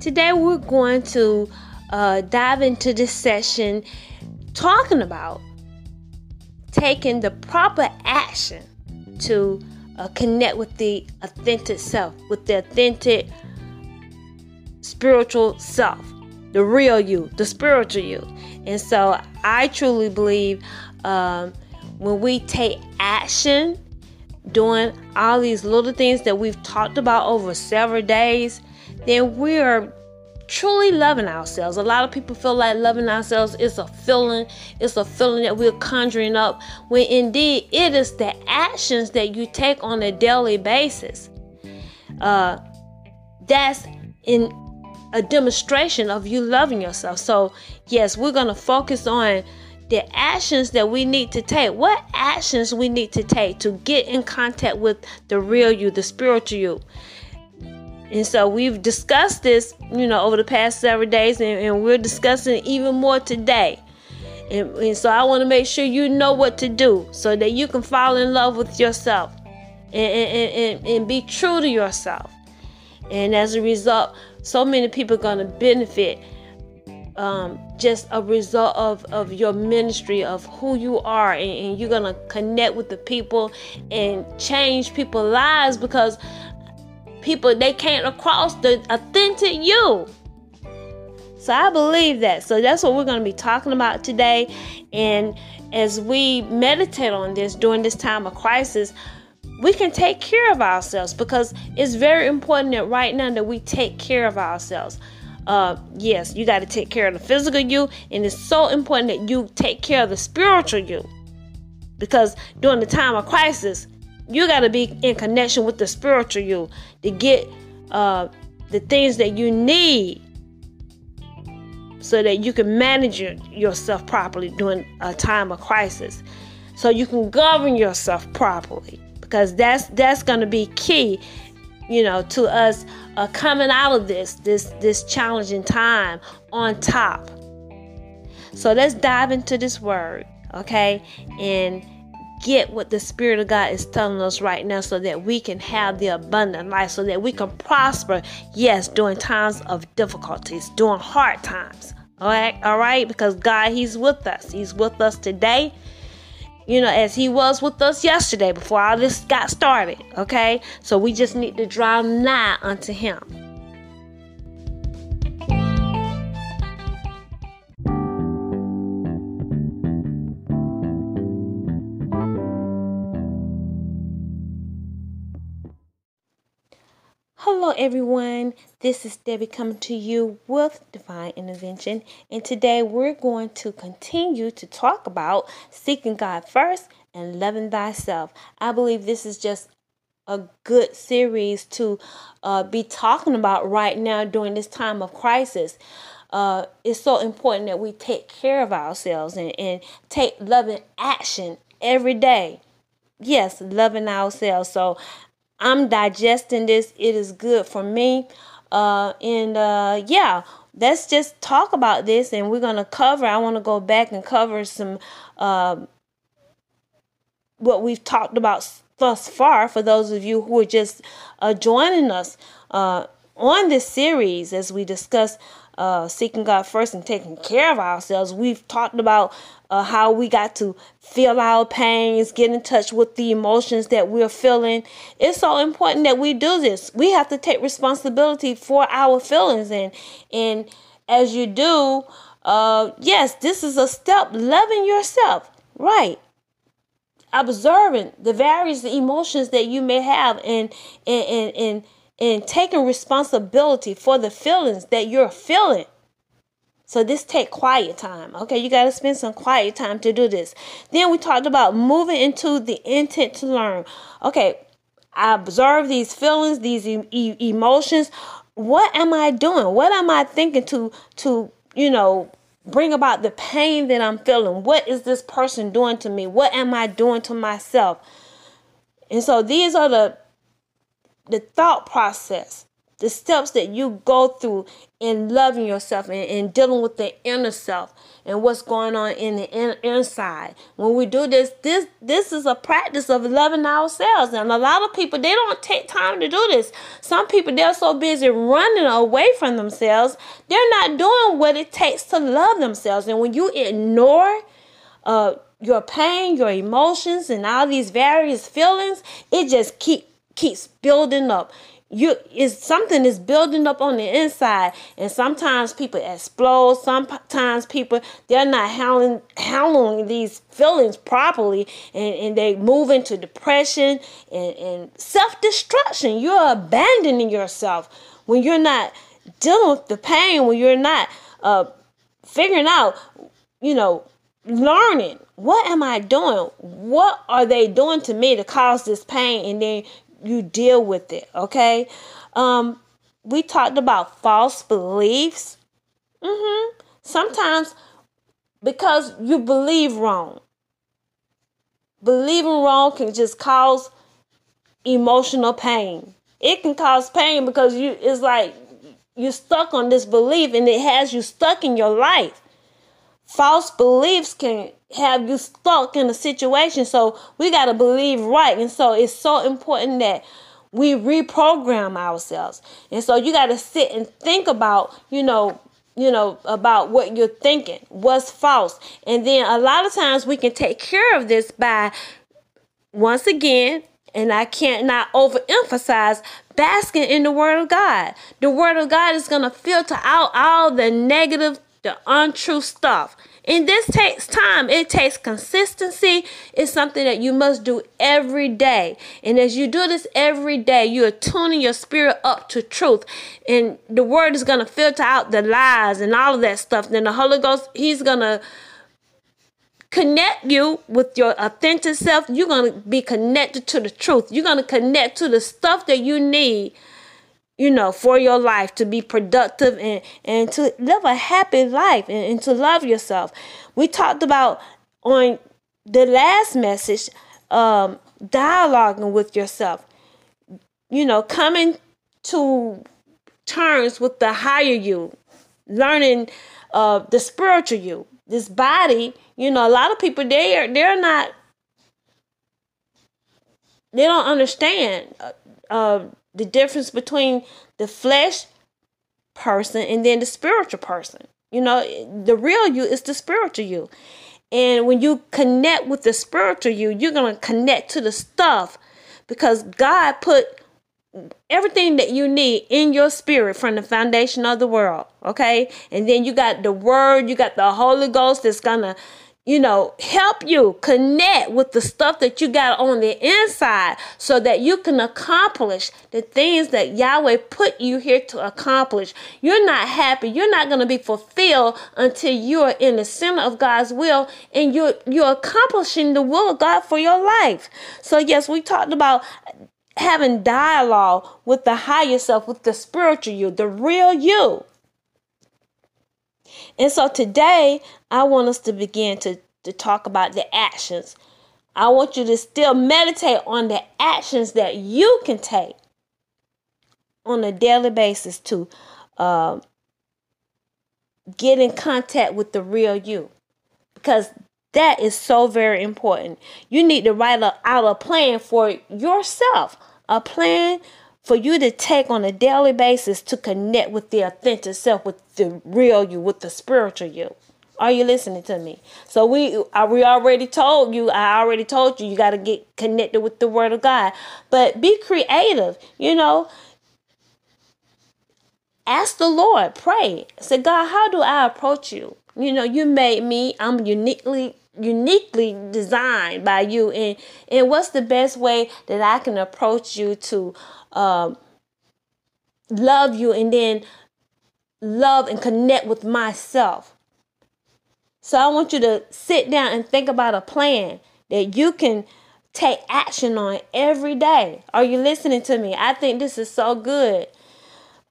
Today, we're going to uh, dive into this session talking about taking the proper action to uh, connect with the authentic self, with the authentic spiritual self, the real you, the spiritual you. And so, I truly believe um, when we take action, doing all these little things that we've talked about over several days, then we are truly loving ourselves. A lot of people feel like loving ourselves is a feeling, it's a feeling that we're conjuring up, when indeed it is the actions that you take on a daily basis. Uh, that's in a demonstration of you loving yourself. So, yes, we're going to focus on the actions that we need to take. What actions we need to take to get in contact with the real you, the spiritual you. And so we've discussed this, you know, over the past several days, and, and we're discussing even more today. And, and so I want to make sure you know what to do so that you can fall in love with yourself and, and, and, and be true to yourself. And as a result, so many people are going to benefit um, just a result of, of your ministry, of who you are, and, and you're going to connect with the people and change people's lives because people they can't across the authentic you. So I believe that. So that's what we're going to be talking about today. And as we meditate on this during this time of crisis, we can take care of ourselves because it's very important that right now that we take care of ourselves. Uh, yes, you got to take care of the physical you, and it's so important that you take care of the spiritual you. Because during the time of crisis, you got to be in connection with the spiritual you to get uh, the things that you need so that you can manage yourself properly during a time of crisis. So you can govern yourself properly because that's that's going to be key you know to us uh, coming out of this this this challenging time on top. So let's dive into this word okay? And get what the Spirit of God is telling us right now so that we can have the abundant life, so that we can prosper, yes, during times of difficulties, during hard times. All right, all right, because God, He's with us. He's with us today, you know, as He was with us yesterday before all this got started. Okay, so we just need to draw nigh unto Him. Hello, everyone. This is Debbie coming to you with Divine Intervention, and today we're going to continue to talk about seeking God first and loving thyself. I believe this is just a good series to uh, be talking about right now during this time of crisis. Uh, it's so important that we take care of ourselves and, and take loving action every day. Yes, loving ourselves. So I'm digesting this. It is good for me. Uh, and uh, yeah, let's just talk about this. And we're going to cover, I want to go back and cover some uh, what we've talked about thus far for those of you who are just uh, joining us uh, on this series as we discuss uh, seeking God first and taking care of ourselves. We've talked about uh, how we got to feel our pains, get in touch with the emotions that we're feeling. It's so important that we do this. We have to take responsibility for our feelings, and and as you do, uh, yes, this is a step loving yourself, right? Observing the various emotions that you may have, and and and and, and taking responsibility for the feelings that you're feeling. So this take quiet time. Okay, you got to spend some quiet time to do this. Then we talked about moving into the intent to learn. Okay, I observe these feelings, these e- emotions. What am I doing? What am I thinking to to you know bring about the pain that I'm feeling? What is this person doing to me? What am I doing to myself? And so these are the the thought process the steps that you go through in loving yourself and, and dealing with the inner self and what's going on in the in, inside. When we do this, this this is a practice of loving ourselves. And a lot of people they don't take time to do this. Some people they're so busy running away from themselves, they're not doing what it takes to love themselves. And when you ignore uh, your pain, your emotions, and all these various feelings, it just keep keeps building up. You is something is building up on the inside and sometimes people explode sometimes people they're not handling handling these feelings properly and, and they move into depression and, and self-destruction. You're abandoning yourself. When you're not dealing with the pain when you're not uh, figuring out you know learning what am i doing? What are they doing to me to cause this pain? And then you deal with it, okay? Um, we talked about false beliefs. Mm-hmm. Sometimes because you believe wrong. Believing wrong can just cause emotional pain. It can cause pain because you it's like you're stuck on this belief and it has you stuck in your life. False beliefs can have you stuck in a situation. So we got to believe right. And so it's so important that we reprogram ourselves. And so you got to sit and think about, you know, you know, about what you're thinking, what's false. And then a lot of times we can take care of this by once again, and I can't not overemphasize basking in the word of God. The word of God is going to filter out all the negative, the untrue stuff. And this takes time. It takes consistency. It's something that you must do every day. And as you do this every day, you are tuning your spirit up to truth. And the word is going to filter out the lies and all of that stuff. Then the Holy Ghost, He's going to connect you with your authentic self. You're going to be connected to the truth. You're going to connect to the stuff that you need you know, for your life to be productive and, and to live a happy life and, and to love yourself. We talked about on the last message, um, dialoguing with yourself, you know, coming to terms with the higher you, learning uh, the spiritual you. This body, you know, a lot of people they are they're not they don't understand uh, uh, the difference between the flesh person and then the spiritual person. You know, the real you is the spiritual you. And when you connect with the spiritual you, you're going to connect to the stuff because God put everything that you need in your spirit from the foundation of the world. Okay. And then you got the word, you got the Holy Ghost that's going to you know, help you connect with the stuff that you got on the inside so that you can accomplish the things that Yahweh put you here to accomplish. You're not happy. You're not going to be fulfilled until you are in the center of God's will and you're you're accomplishing the will of God for your life. So yes, we talked about having dialogue with the higher self, with the spiritual you, the real you. And so today, I want us to begin to, to talk about the actions. I want you to still meditate on the actions that you can take on a daily basis to uh, get in contact with the real you. Because that is so very important. You need to write out a plan for yourself, a plan for you to take on a daily basis to connect with the authentic self, with the real you, with the spiritual you. Are you listening to me? So we we already told you. I already told you you got to get connected with the Word of God. But be creative. You know, ask the Lord. Pray. Say, God, how do I approach you? You know, you made me. I'm uniquely uniquely designed by you and and what's the best way that I can approach you to um, love you and then love and connect with myself so I want you to sit down and think about a plan that you can take action on every day. Are you listening to me? I think this is so good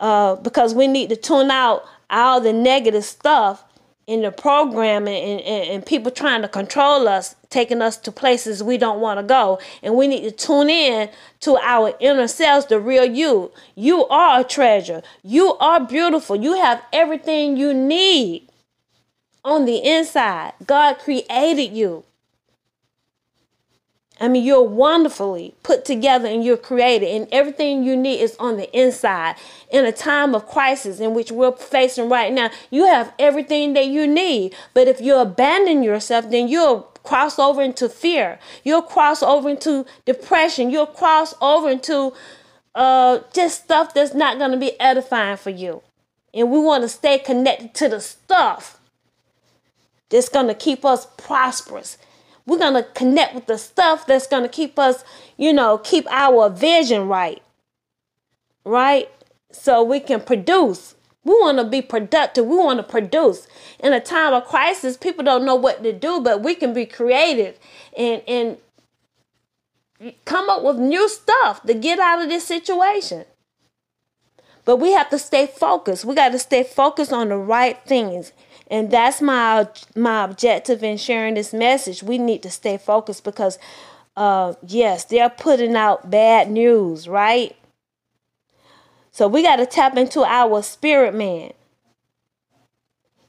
uh, because we need to tune out all the negative stuff in the program and, and, and people trying to control us, taking us to places we don't want to go. And we need to tune in to our inner selves, the real you. You are a treasure. You are beautiful. You have everything you need on the inside. God created you. I mean, you're wonderfully put together and you're created, and everything you need is on the inside. In a time of crisis in which we're facing right now, you have everything that you need. But if you abandon yourself, then you'll cross over into fear. You'll cross over into depression. You'll cross over into uh, just stuff that's not going to be edifying for you. And we want to stay connected to the stuff that's going to keep us prosperous. We're going to connect with the stuff that's going to keep us, you know, keep our vision right. Right? So we can produce. We want to be productive. We want to produce. In a time of crisis, people don't know what to do, but we can be creative and and come up with new stuff to get out of this situation. But we have to stay focused. We got to stay focused on the right things. And that's my my objective in sharing this message. We need to stay focused because uh yes, they're putting out bad news, right? So we got to tap into our spirit man.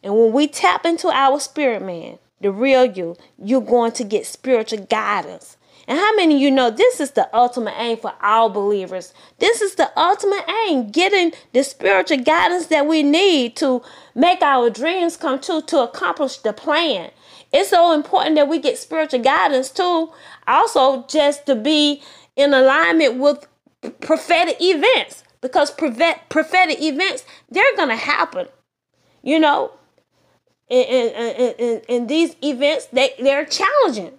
And when we tap into our spirit man, the real you, you're going to get spiritual guidance. And how many of you know this is the ultimate aim for all believers? This is the ultimate aim, getting the spiritual guidance that we need to make our dreams come true, to accomplish the plan. It's so important that we get spiritual guidance too, also just to be in alignment with prophetic events because prophetic events they're to happen you know and, and, and, and, these events they, they're challenging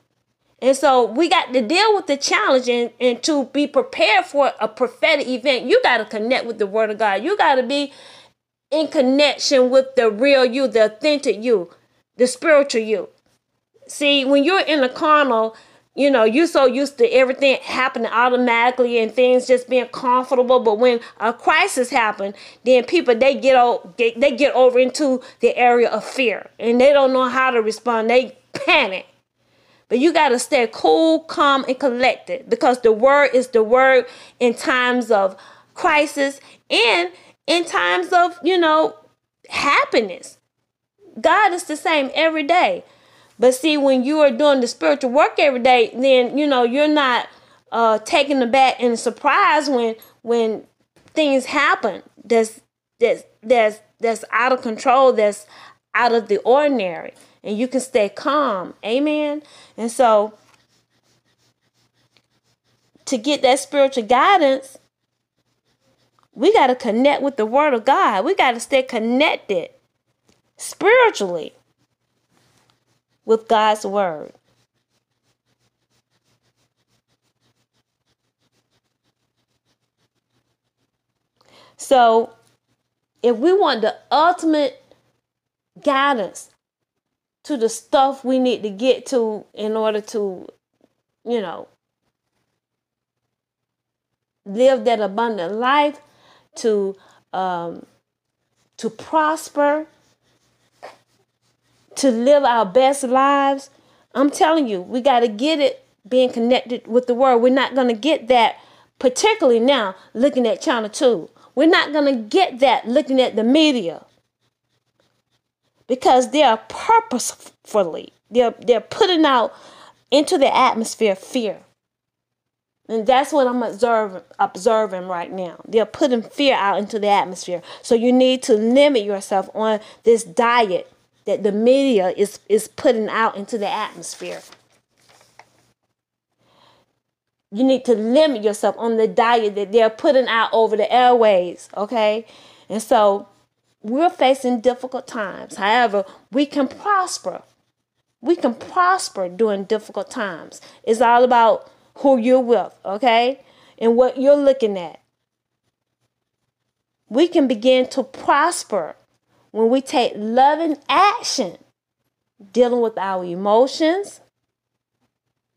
and so we got to deal with the challenge and, and to be prepared for a prophetic event. You got to connect with the word of God. You got to be in connection with the real you, the authentic you, the spiritual you. See, when you're in the carnal, you know, you're so used to everything happening automatically and things just being comfortable. But when a crisis happens, then people they get, o- they get over into the area of fear and they don't know how to respond. They panic. But you got to stay cool, calm, and collected because the word is the word in times of crisis and in times of, you know, happiness. God is the same every day. But see, when you are doing the spiritual work every day, then you know you're not uh taken aback and surprised when when things happen that's that's that's that's out of control, that's out of the ordinary and you can stay calm. Amen. And so to get that spiritual guidance, we got to connect with the word of God. We got to stay connected spiritually with God's word. So, if we want the ultimate guidance to the stuff we need to get to in order to, you know, live that abundant life, to um, to prosper, to live our best lives. I'm telling you, we got to get it being connected with the word. We're not going to get that, particularly now looking at Channel 2. We're not going to get that looking at the media because they are purposefully they're they're putting out into the atmosphere fear. And that's what I'm observing, observing right now. They're putting fear out into the atmosphere. So you need to limit yourself on this diet that the media is, is putting out into the atmosphere. You need to limit yourself on the diet that they're putting out over the airways, okay? And so we're facing difficult times. However, we can prosper. We can prosper during difficult times. It's all about who you're with, okay? And what you're looking at. We can begin to prosper when we take loving action dealing with our emotions.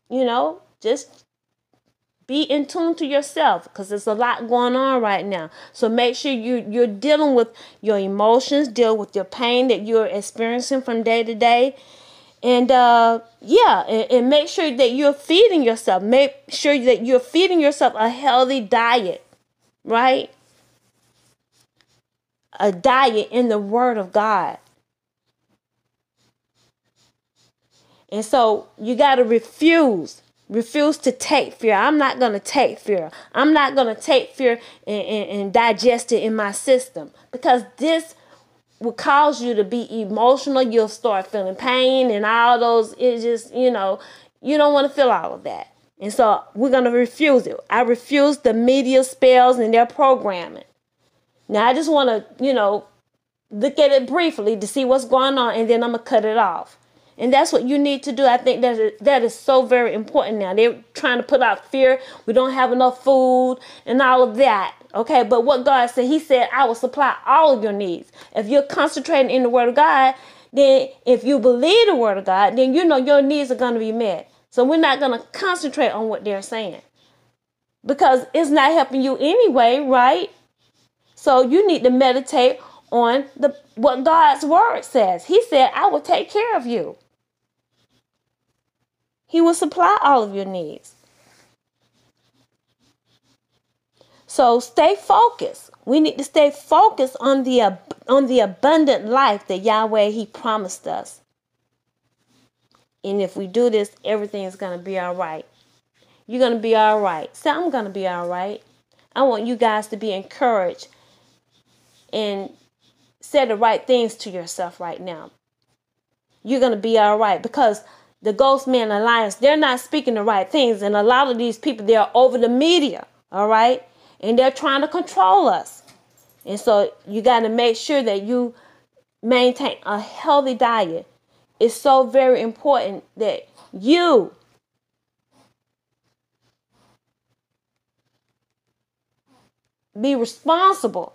You know, just be in tune to yourself because there's a lot going on right now. So make sure you you're dealing with your emotions, deal with your pain that you're experiencing from day to day and uh, yeah, and, and make sure that you're feeding yourself. Make sure that you're feeding yourself a healthy diet, right? A diet in the Word of God. And so you got to refuse. Refuse to take fear. I'm not going to take fear. I'm not going to take fear and, and, and digest it in my system because this will cause you to be emotional. You'll start feeling pain and all those. It just, you know, you don't want to feel all of that. And so we're going to refuse it. I refuse the media spells and their programming. Now, I just want to, you know, look at it briefly to see what's going on and then I'm going to cut it off. And that's what you need to do. I think that is, that is so very important now. They're trying to put out fear. We don't have enough food and all of that. Okay, but what God said, He said, I will supply all of your needs. If you're concentrating in the Word of God, then if you believe the Word of God, then you know your needs are going to be met. So we're not going to concentrate on what they're saying because it's not helping you anyway, right? So you need to meditate on the what God's word says. He said, "I will take care of you." He will supply all of your needs. So stay focused. We need to stay focused on the on the abundant life that Yahweh He promised us. And if we do this, everything is going to be all right. You're going to be all right. Say, I'm going to be all right. I want you guys to be encouraged and say the right things to yourself right now. You're going to be all right because the Ghost Man Alliance, they're not speaking the right things. And a lot of these people, they're over the media, all right? and they're trying to control us. And so you got to make sure that you maintain a healthy diet. It's so very important that you be responsible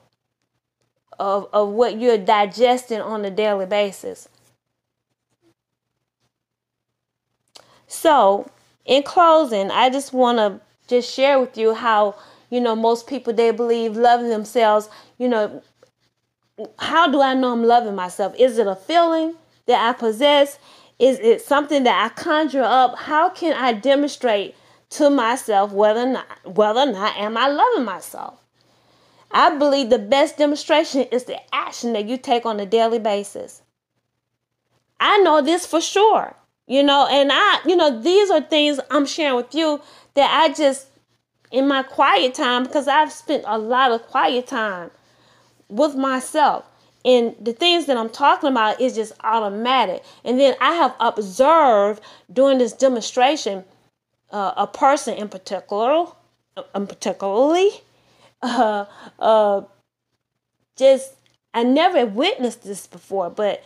of, of what you're digesting on a daily basis. So, in closing, I just want to just share with you how you know, most people they believe loving themselves, you know, how do I know I'm loving myself? Is it a feeling that I possess? Is it something that I conjure up? How can I demonstrate to myself whether or not whether or not am I loving myself? I believe the best demonstration is the action that you take on a daily basis. I know this for sure. You know, and I, you know, these are things I'm sharing with you that I just in my quiet time because I've spent a lot of quiet time with myself. And the things that I'm talking about is just automatic. And then I have observed during this demonstration uh, a person in particular, um, particularly, uh, uh, just I never witnessed this before, but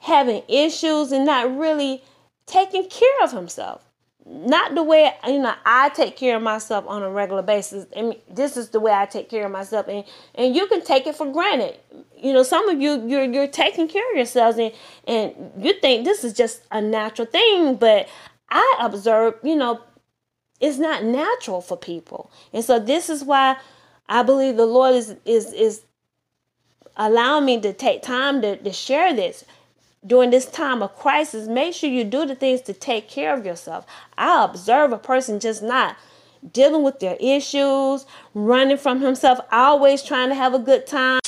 having issues and not really taking care of himself not the way you know I take care of myself on a regular basis. I mean, this is the way I take care of myself, and and you can take it for granted. You know, some of you you're you're taking care of yourselves, and and you think this is just a natural thing, but I observe, you know, it's not natural for people, and so this is why I believe the Lord is is is allowing me to take time to, to share this during this time of crisis, make sure you do the things to take care of yourself. I observe a person just not dealing with their issues, running from himself, always trying to have a good time.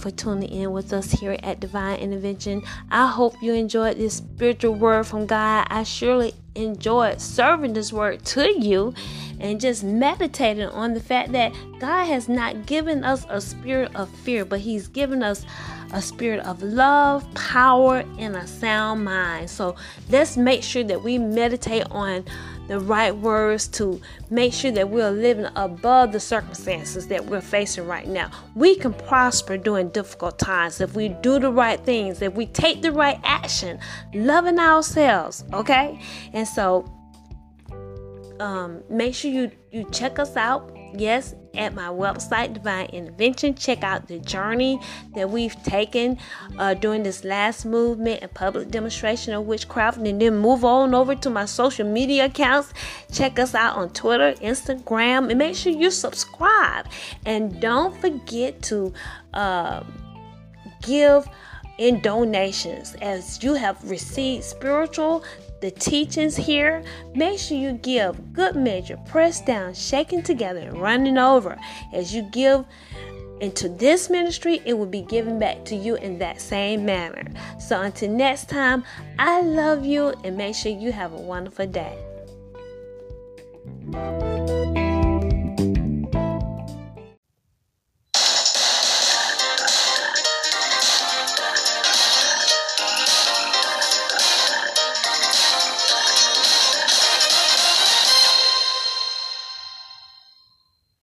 For tuning in with us here at Divine Intervention. I hope you enjoyed this spiritual word from God. I surely enjoyed serving this word to you and just meditating on the fact that God has not given us a spirit of fear, but He's given us a spirit of love, power, and a sound mind. So let's make sure that we meditate on the right words to make sure that we're living above the circumstances that we're facing right now. We can prosper during difficult times if we do the right things, if we take the right action, loving ourselves, okay? And so um, make sure you, you check us out. Yes, at my website, Divine Intervention. Check out the journey that we've taken uh, during this last movement and public demonstration of witchcraft, and then move on over to my social media accounts. Check us out on Twitter, Instagram, and make sure you subscribe. And don't forget to uh, give in donations as you have received spiritual the teachings here, make sure you give good measure, pressed down, shaken together, and running over. As you give into this ministry, it will be given back to you in that same manner. So until next time, I love you and make sure you have a wonderful day.